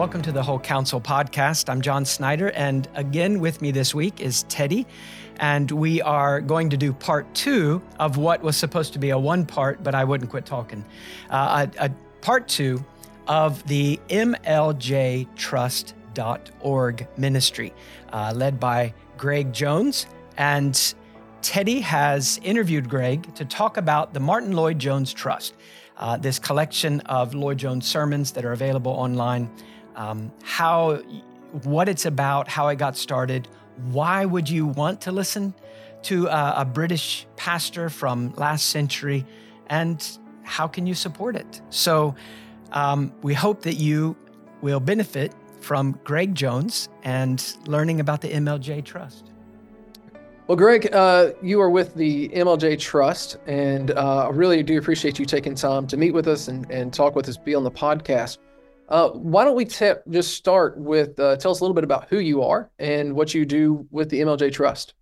Welcome to the Whole Counsel podcast. I'm John Snyder, and again with me this week is Teddy. And we are going to do part two of what was supposed to be a one part, but I wouldn't quit talking. Uh, a, a part two of the MLJTrust.org ministry, uh, led by Greg Jones. And Teddy has interviewed Greg to talk about the Martyn Lloyd-Jones Trust, uh, this collection of Lloyd Jones sermons that are available online, um, how, what it's about, how it got started. Why would you want to listen to a, a British pastor from last century, and how can you support it? So, um, we hope that you will benefit from Greg Jones and learning about the MLJ Trust. Well, Greg, uh, you are with the MLJ Trust, and uh, I really do appreciate you taking time to meet with us and, and talk with us, be on the podcast. Uh, why don't we t- just start with uh, tell us a little bit about who you are and what you do with the MLJ Trust?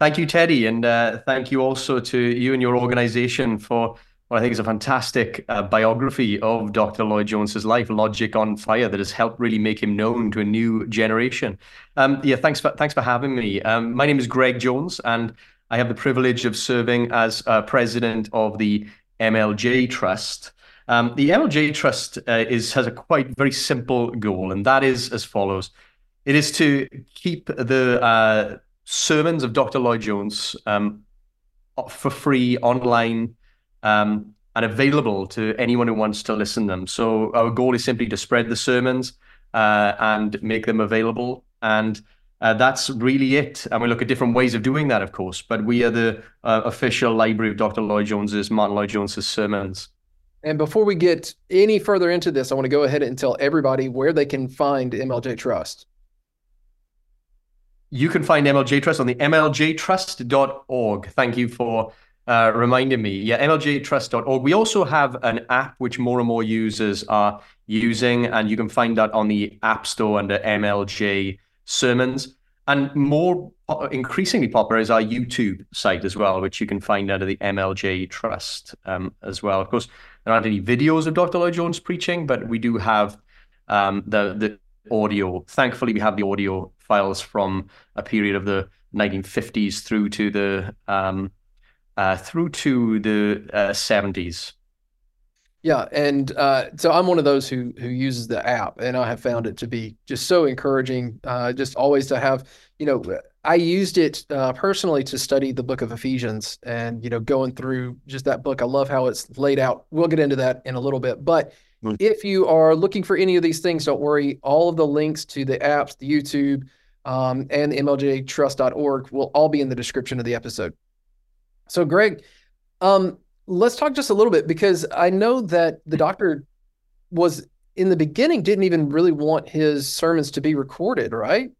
Thank you, Teddy, and uh, thank you also to you and your organization for what I think is a fantastic uh, biography of Dr. Lloyd Jones's life, Logic on Fire, that has helped really make him known to a new generation. Um, yeah, thanks for thanks for having me. Um, my name is Greg Jones, and I have the privilege of serving as uh, president of the MLJ Trust. Um, the MLJ Trust uh, is has a quite very simple goal, and that is as follows: it is to keep the uh, sermons of Dr. Lloyd Jones um, for free online um, and available to anyone who wants to listen to them. So our goal is simply to spread the sermons uh, and make them available. And uh, that's really it. And we look at different ways of doing that, of course. But we are the uh, official library of Dr. Lloyd Jones's, Martyn Lloyd-Jones's sermons. And before we get any further into this, I want to go ahead and tell everybody where they can find MLJ Trust. You can find MLJ Trust on the mljtrust.org. Thank you for uh, reminding me. Yeah, mljtrust.org. We also have an app which more and more users are using, and you can find that on the App Store under MLJ Sermons. And more increasingly popular is our YouTube site as well, which you can find under the MLJ Trust um, as well. Of course, there aren't any videos of Dr. Lloyd Jones preaching, but we do have um, the the audio. Thankfully, we have the audio files from a period of the 1950s through to the um, uh, through to the uh, 70s. Yeah, and uh, so I'm one of those who who uses the app, and I have found it to be just so encouraging. Uh, just always to have, you know, I used it uh, personally to study the book of Ephesians, and you know, going through just that book. I love how it's laid out. We'll get into that in a little bit, but mm. if you are looking for any of these things, don't worry. All of the links to the apps, the YouTube, um, and the MLJTrust.org will all be in the description of the episode. So, Greg, um, let's talk just a little bit because I know that the doctor was in the beginning didn't even really want his sermons to be recorded, right?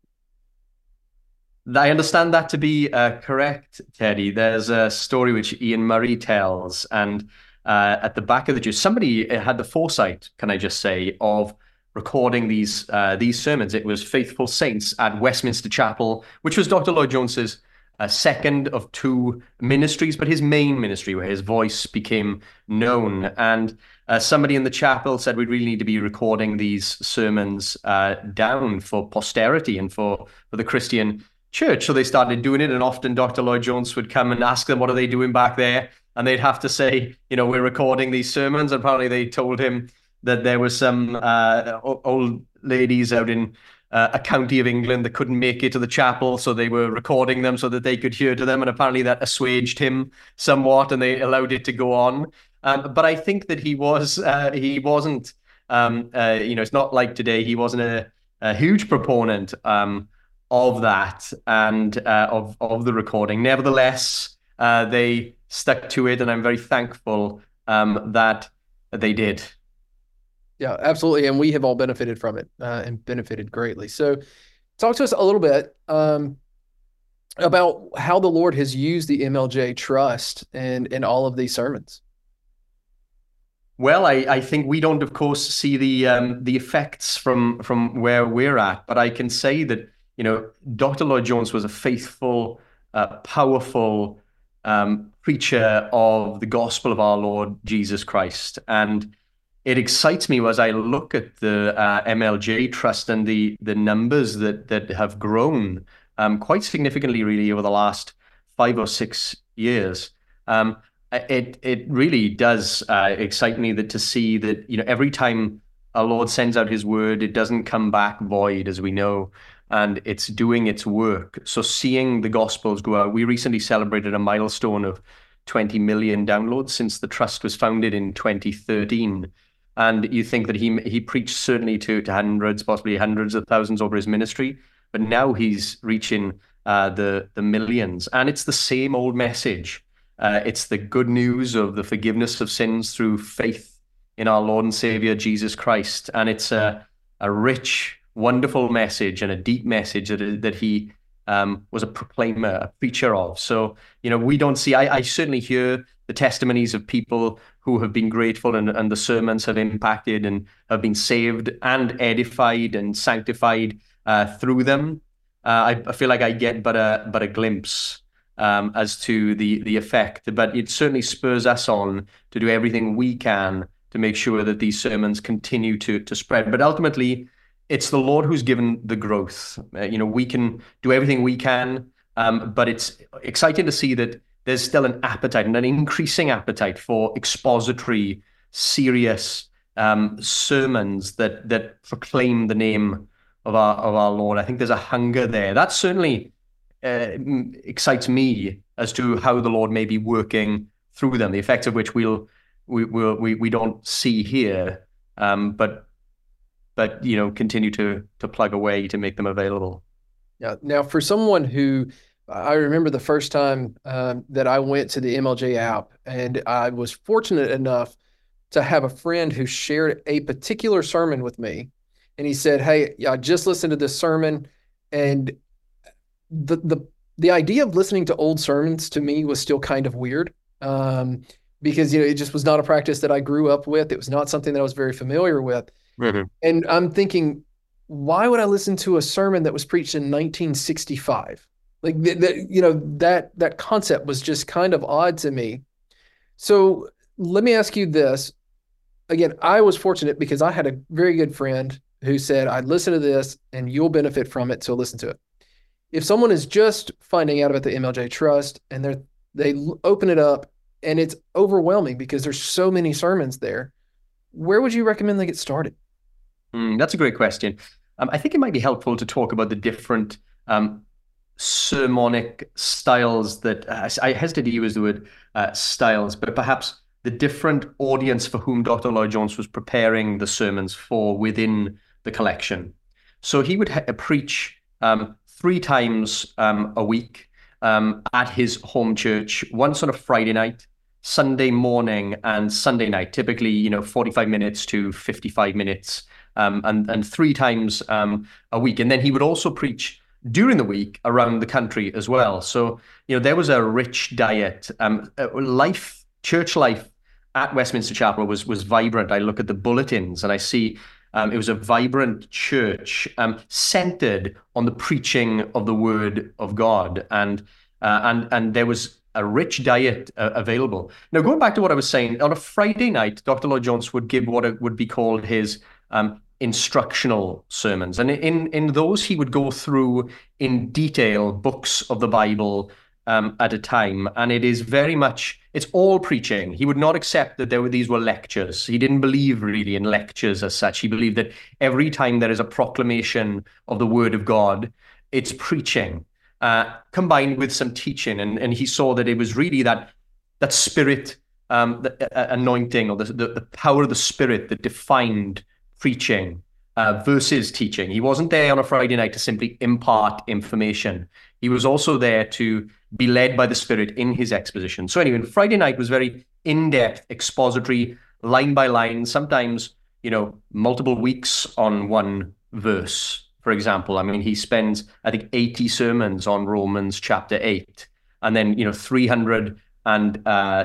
I understand that to be uh, correct, Teddy. There's a story which Iain Murray tells, and uh, at the back of the juice, somebody had the foresight, can I just say, of recording these uh, these sermons. It was Faithful Saints at Westminster Chapel, which was Dr. Lloyd Jones's a second of two ministries, but his main ministry where his voice became known. And uh, somebody in the chapel said we really need to be recording these sermons uh, down for posterity and for, for the Christian church. So they started doing it, and often Dr. Lloyd Jones would come and ask them, What are they doing back there? And they'd have to say, You know, we're recording these sermons. And apparently they told him that there were some uh, old ladies out in uh, a county of England that couldn't make it to the chapel, so they were recording them so that they could hear to them, and apparently that assuaged him somewhat, and they allowed it to go on. Um, but I think that he was uh, he wasn't um, uh, you know it's not like today he wasn't a, a huge proponent um, of that and uh, of of the recording. Nevertheless, uh, they stuck to it, and I'm very thankful um, that they did. Yeah, absolutely. And we have all benefited from it uh, and benefited greatly. So, talk to us a little bit um, about how the Lord has used the MLJ trust in, in all of these sermons. Well, I, I think we don't, of course, see the um, the effects from from where we're at, but I can say that you know Dr. Lloyd Jones was a faithful, uh, powerful um, preacher of the gospel of our Lord Jesus Christ, and it excites me as I look at the uh, MLJ Trust and the the numbers that that have grown um, quite significantly, really, over the last five or six years. Um, it it really does uh, excite me that to see that you know every time our Lord sends out His word, it doesn't come back void, as we know, and it's doing its work. So seeing the Gospels go out, we recently celebrated a milestone of 20 million downloads since the trust was founded in 2013 and you think that he he preached certainly to to hundreds, possibly hundreds of thousands over his ministry, but now he's reaching uh, the the millions, and it's the same old message. Uh, it's the good news of the forgiveness of sins through faith in our Lord and Savior Jesus Christ, and it's a a rich, wonderful message and a deep message that that he um, was a proclaimer, a preacher of. So you know, we don't see. I, I certainly hear the testimonies of people who have been grateful and, and the sermons have impacted and have been saved and edified and sanctified uh, through them. Uh, I, I, feel like I get but a but a glimpse um, as to the the effect, but it certainly spurs us on to do everything we can to make sure that these sermons continue to to spread. But ultimately, it's the Lord who's given the growth. Uh, you know, we can do everything we can, um, but it's exciting to see that there's still an appetite and an increasing appetite for expository, serious um, sermons that that proclaim the name of our of our Lord. I think there's a hunger there. That certainly uh, excites me as to how the Lord may be working through them. The effects of which we'll we we we don't see here, um, but but you know continue to to plug away to make them available. Yeah. Now, for someone who I remember the first time um, that I went to the MLJ app, and I was fortunate enough to have a friend who shared a particular sermon with me. And he said, Hey, I just listened to this sermon, and the the the idea of listening to old sermons to me was still kind of weird. Um, because you know it just was not a practice that I grew up with. It was not something that I was very familiar with. Mm-hmm. And I'm thinking, why would I listen to a sermon that was preached in 1965? Like that, you know, that that concept was just kind of odd to me. So let me ask you this. Again, I was fortunate because I had a very good friend who said, I'd listen to this and you'll benefit from it, so listen to it. If someone is just finding out about the MLJ Trust and they're they open it up and it's overwhelming because there's so many sermons there, where would you recommend they get started? Mm, that's a great question. Um, I think it might be helpful to talk about the different um, sermonic styles that uh, I hesitate to use the word uh, styles, but perhaps the different audience for whom Dr. Lloyd Jones was preparing the sermons for within the collection. So he would ha- preach um, three times um, a week um, at his home church, once on a Friday night, Sunday morning, and Sunday night. Typically, you know, forty-five minutes to fifty-five minutes, um, and and three times um, a week. And then he would also preach during the week around the country as well. So, you know, there was a rich diet. Um, uh, life, church life at Westminster Chapel was was vibrant. I look at the bulletins and I see um, it was a vibrant church um, centered on the preaching of the Word of God, and uh, and and there was a rich diet uh, available. Now, going back to what I was saying, on a Friday night, Dr. Lloyd Jones would give what would be called his um, instructional sermons. And in, in those, he would go through in detail books of the Bible um, at a time. And it is very much, it's all preaching. He would not accept that there were these were lectures. He didn't believe really in lectures as such. He believed that every time there is a proclamation of the word of God, it's preaching. Uh, combined with some teaching, and, and he saw that it was really that that spirit um, the, uh, anointing or the, the, the power of the spirit that defined preaching uh, versus teaching. He wasn't there on a Friday night to simply impart information. He was also there to be led by the Spirit in his exposition. So, anyway, Friday night was very in depth, expository, line by line, sometimes, you know, multiple weeks on one verse, for example. I mean, he spends, I think, 80 sermons on Romans chapter 8, and then, you know, 366 uh,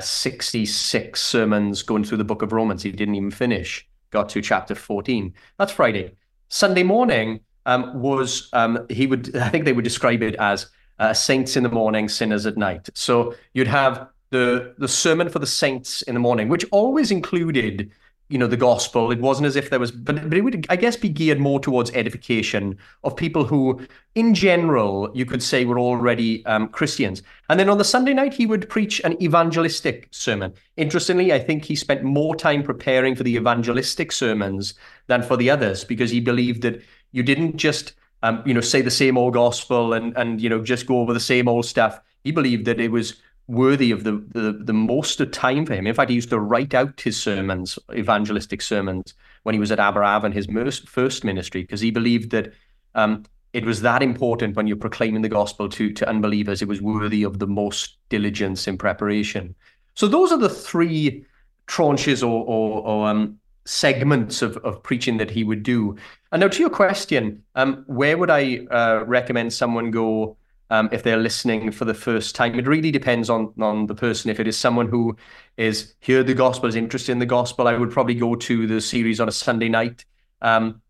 sermons going through the book of Romans. He didn't even finish got to chapter 14. That's Friday. Sunday morning um, was, um, he would, I think they would describe it as uh, saints in the morning, sinners at night. So you'd have the, the sermon for the saints in the morning, which always included you know the gospel. It wasn't as if there was, but but it would I guess be geared more towards edification of people who, in general, you could say were already um, Christians. And then on the Sunday night, he would preach an evangelistic sermon. Interestingly, I think he spent more time preparing for the evangelistic sermons than for the others because he believed that you didn't just um, you know say the same old gospel and and you know just go over the same old stuff. He believed that it was worthy of the, the the most of time for him. In fact, he used to write out his sermons, evangelistic sermons, when he was at Aberavon, his first ministry, because he believed that um, it was that important when you're proclaiming the gospel to to unbelievers. It was worthy of the most diligence in preparation. So those are the three tranches or or, or um, segments of, of preaching that he would do. And now to your question, um, where would I uh, recommend someone go um, if they're listening for the first time. It really depends on on the person. If it is someone who is heard the gospel, is interested in the gospel, I would probably go to the series on a Sunday night. Um,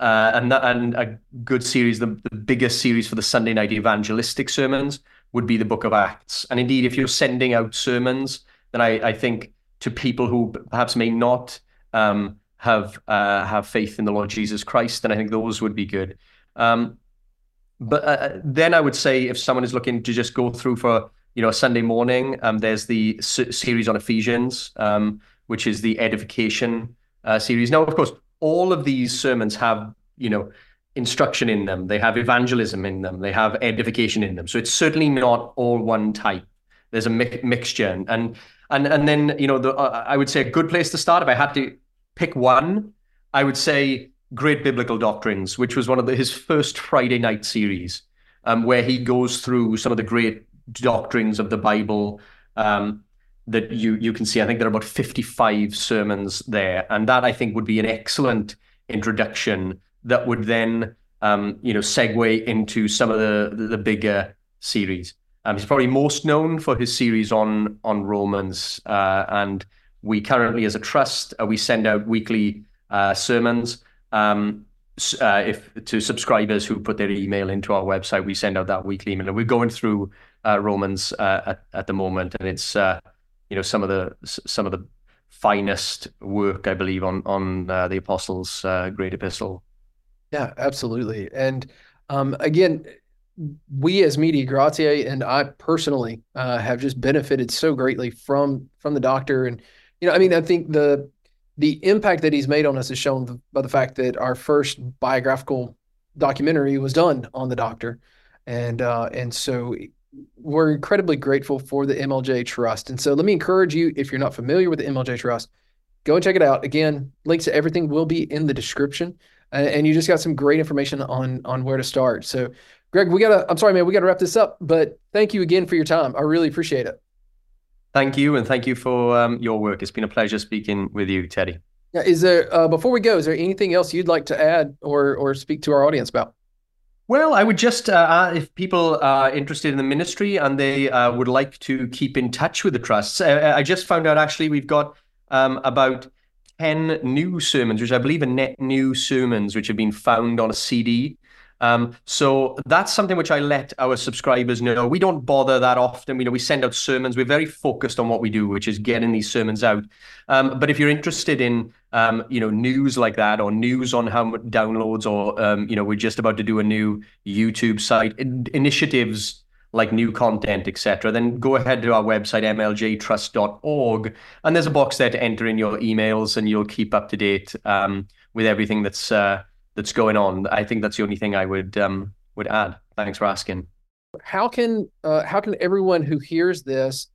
uh, and and a good series, the, the biggest series for the Sunday night evangelistic sermons would be the Book of Acts. And indeed, if you're sending out sermons, then I, I think to people who perhaps may not um, have uh, have faith in the Lord Jesus Christ, then I think those would be good. Um, but uh, uh, then I would say if someone is looking to just go through for you know a Sunday morning, um, there's the s- series on Ephesians, um, which is the edification uh, series. Now, of course, all of these sermons have you know instruction in them. They have evangelism in them. They have edification in them. So it's certainly not all one type. There's a mi- mixture, and and and then you know the uh, I would say a good place to start if I had to pick one, I would say Great Biblical Doctrines, which was one of the, his first Friday night series, um, where he goes through some of the great doctrines of the Bible um, that you you can see. I think there are about 55 sermons there, and that I think would be an excellent introduction that would then um, you know segue into some of the the, the bigger series. Um, he's probably most known for his series on on Romans, uh, and we currently, as a trust, uh, we send out weekly uh, sermons um, uh, if to subscribers who put their email into our website, we send out that weekly email. And we're going through uh, Romans uh, at, at the moment, and it's uh, you know some of the some of the finest work I believe on on uh, the apostles' uh, great epistle. Yeah, absolutely. And um, again, we as Media Gratiae and I personally have just benefited so greatly from from the doctor. And you know, I mean, I think the the impact that he's made on us is shown by the fact that our first biographical documentary was done on the doctor, and uh, and so we're incredibly grateful for the MLJ Trust. And so let me encourage you, if you're not familiar with the MLJ Trust, go and check it out. Again, links to everything will be in the description, and you just got some great information on on where to start. So, Greg, we gotta. I'm sorry, man, we gotta wrap this up, but thank you again for your time. I really appreciate it. Thank you, and thank you for um, your work. It's been a pleasure speaking with you, Teddy. Yeah, is there uh, before we go? Is there anything else you'd like to add or or speak to our audience about? Well, I would just, uh, if people are interested in the ministry and they uh, would like to keep in touch with the trusts, I, I just found out actually we've got um, about 10 new sermons, which I believe are net new sermons, which have been found on a CD. Um, so that's something which I let our subscribers know. We don't bother that often. You know, we send out sermons. We're very focused on what we do, which is getting these sermons out. Um, but if you're interested in, um, you know, news like that or news on how downloads or, um, you know, we're just about to do a new YouTube site, in- initiatives like new content, etc., then go ahead to our website, mljtrust.org. And there's a box there to enter in your emails and you'll keep up to date um, with everything that's uh, that's going on. I think that's the only thing I would um, would add. Thanks for asking. How can uh, how can everyone who hears this,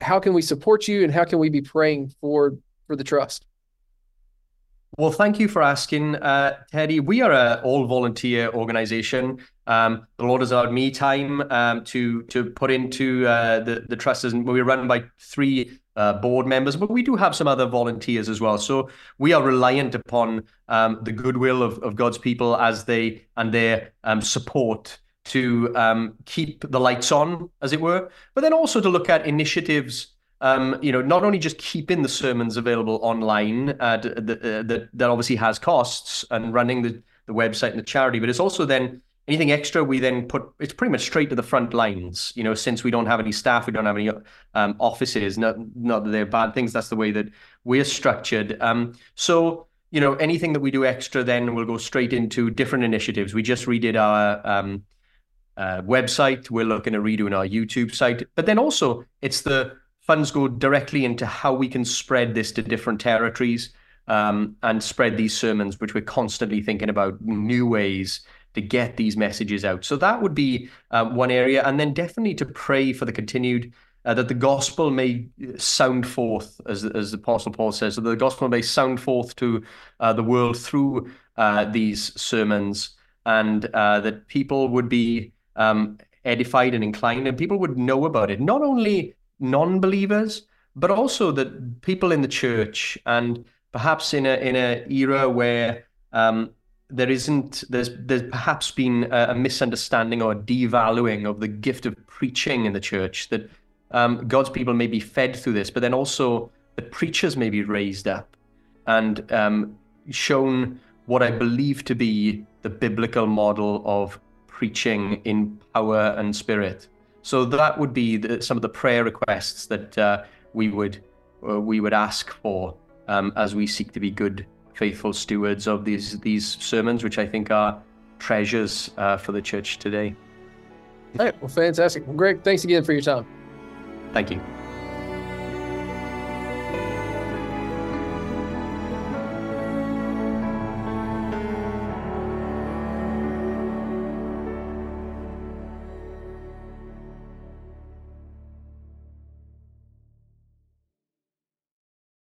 how can we support you, and how can we be praying for for the trust? Well, thank you for asking, uh, Teddy. We are an all volunteer organization. Um, the Lord has allowed me time um, to to put into uh, the the trust, and we're run by three uh, board members, but we do have some other volunteers as well. So we are reliant upon um, the goodwill of, of God's people as they and their um, support to um, keep the lights on, as it were, but then also to look at initiatives. Um, you know, not only just keeping the sermons available online, uh, that, uh, that that obviously has costs, and running the, the website and the charity, but it's also then anything extra we then put it's pretty much straight to the front lines you know since we don't have any staff we don't have any um, offices not not that they're bad things that's the way that we're structured. Um, so you know anything that we do extra then will go straight into different initiatives. We just redid our um, uh, website. We're looking at redoing our youtube site. But then also it's the funds go directly into how we can spread this to different territories um, and spread these sermons, which we're constantly thinking about new ways to get these messages out. So that would be um, one area. And then definitely to pray for the continued, uh, that the gospel may sound forth, as, as the Apostle Paul says, so the gospel may sound forth to uh, the world through uh, these sermons, and uh, that people would be um, edified and inclined, and people would know about it. Not only non believers, but also that people in the church, and perhaps in a in an era where um, there isn't there's there's perhaps been a, misunderstanding or a devaluing of the gift of preaching in the church that um, God's people may be fed through this, but then also the preachers may be raised up and um, shown what I believe to be the biblical model of preaching in power and spirit. So that would be the, some of the prayer requests that uh, we would uh, we would ask for um, as we seek to be good faithful stewards of these these sermons, which I think are treasures uh, for the church today. All right. Well, fantastic. Well, Greg, thanks again for your time. Thank you.